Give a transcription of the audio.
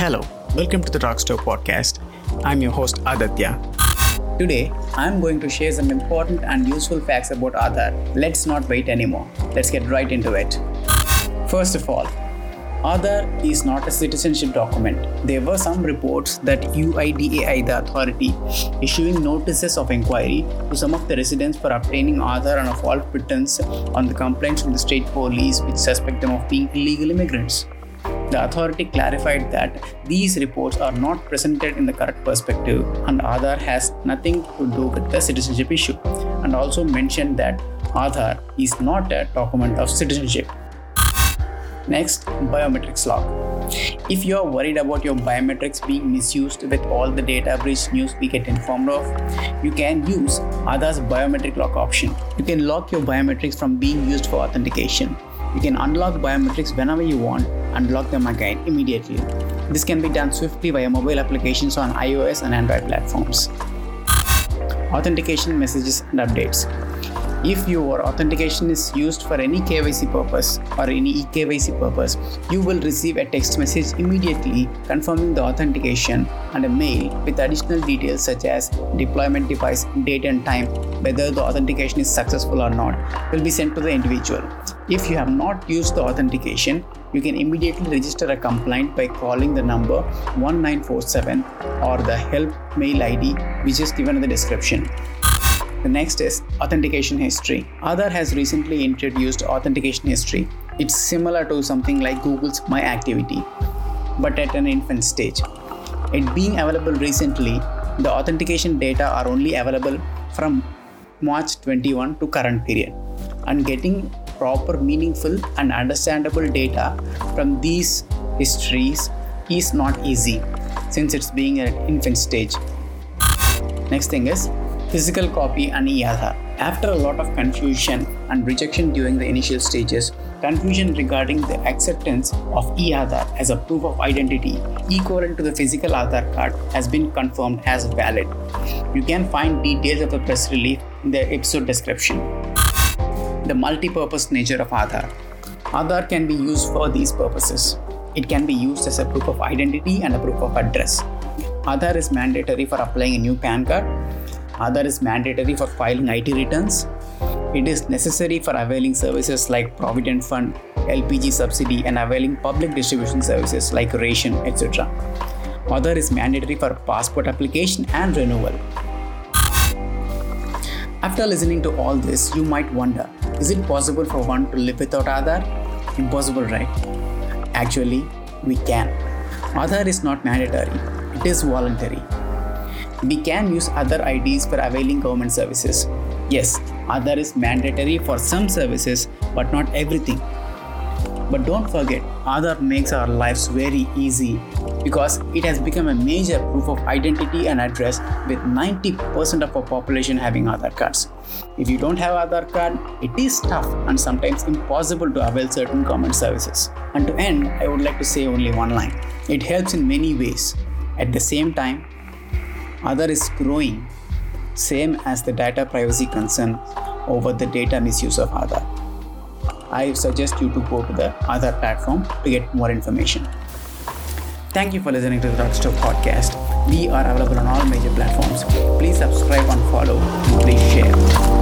Hello, welcome to the Rockstar podcast. I'm your host Aditya. Today, I'm going to share some important and useful facts about Aadhaar. Let's not wait anymore. Let's get right into it. First of all, Aadhaar is not a citizenship document. There were some reports that UIDAI, the authority, issuing notices of inquiry to some of the residents for obtaining Aadhaar on a false pretense on the complaints from the state police which suspect them of being illegal immigrants. The authority clarified that these reports are not presented in the correct perspective and Aadhaar has nothing to do with the citizenship issue, and also mentioned that Aadhaar is not a document of citizenship. Next, biometrics lock. If you are worried about your biometrics being misused with all the data breach news we get informed of, you can use Aadhaar's biometric lock option. You can lock your biometrics from being used for authentication. You can unlock biometrics whenever you want and lock them again immediately. This can be done swiftly via mobile applications on iOS and Android platforms. Authentication messages and updates. If your authentication is used for any KYC purpose or any eKYC purpose, you will receive a text message immediately confirming the authentication and a mail with additional details such as deployment device, date and time, whether the authentication is successful or not, will be sent to the individual. If you have not used the authentication, you can immediately register a complaint by calling the number 1947 or the help mail ID which is given in the description. The next is authentication history. Aadhaar has recently introduced authentication history. It's similar to something like Google's My Activity, but at an infant stage. It being available recently, the authentication data are only available from March 21 to current period. And getting proper, meaningful, and understandable data from these histories is not easy since it's being at an infant stage. Next thing is physical copy and e-Aadhaar. After a lot of confusion and rejection during the initial stages, confusion regarding the acceptance of e-Aadhaar as a proof of identity equivalent to the physical Aadhaar card has been confirmed as valid. You can find details of the press release in the episode description. The multi-purpose nature of Aadhaar. Aadhaar can be used for these purposes. It can be used as a proof of identity and a proof of address. Aadhaar is mandatory for applying a new PAN card Aadhaar is mandatory for filing IT returns. It is necessary for availing services like Provident Fund, LPG subsidy, and availing public distribution services like ration, etc. Aadhaar is mandatory for passport application and renewal. After listening to all this, you might wonder is it possible for one to live without Aadhaar? Impossible, right? Actually, we can. Aadhaar is not mandatory, it is voluntary we can use other IDs for availing government services. Yes, Aadhaar is mandatory for some services, but not everything. But don't forget, Aadhaar makes our lives very easy because it has become a major proof of identity and address with 90% of our population having Aadhaar cards. If you don't have Aadhaar card, it is tough and sometimes impossible to avail certain government services. And to end, I would like to say only one line. It helps in many ways. At the same time, Aadhaar is growing, same as the data privacy concern over the data misuse of Aadhaar. I suggest you to go to the Aadhaar platform to get more information. Thank you for listening to the Rockstar podcast. We are available on all major platforms. Please subscribe and follow and please share.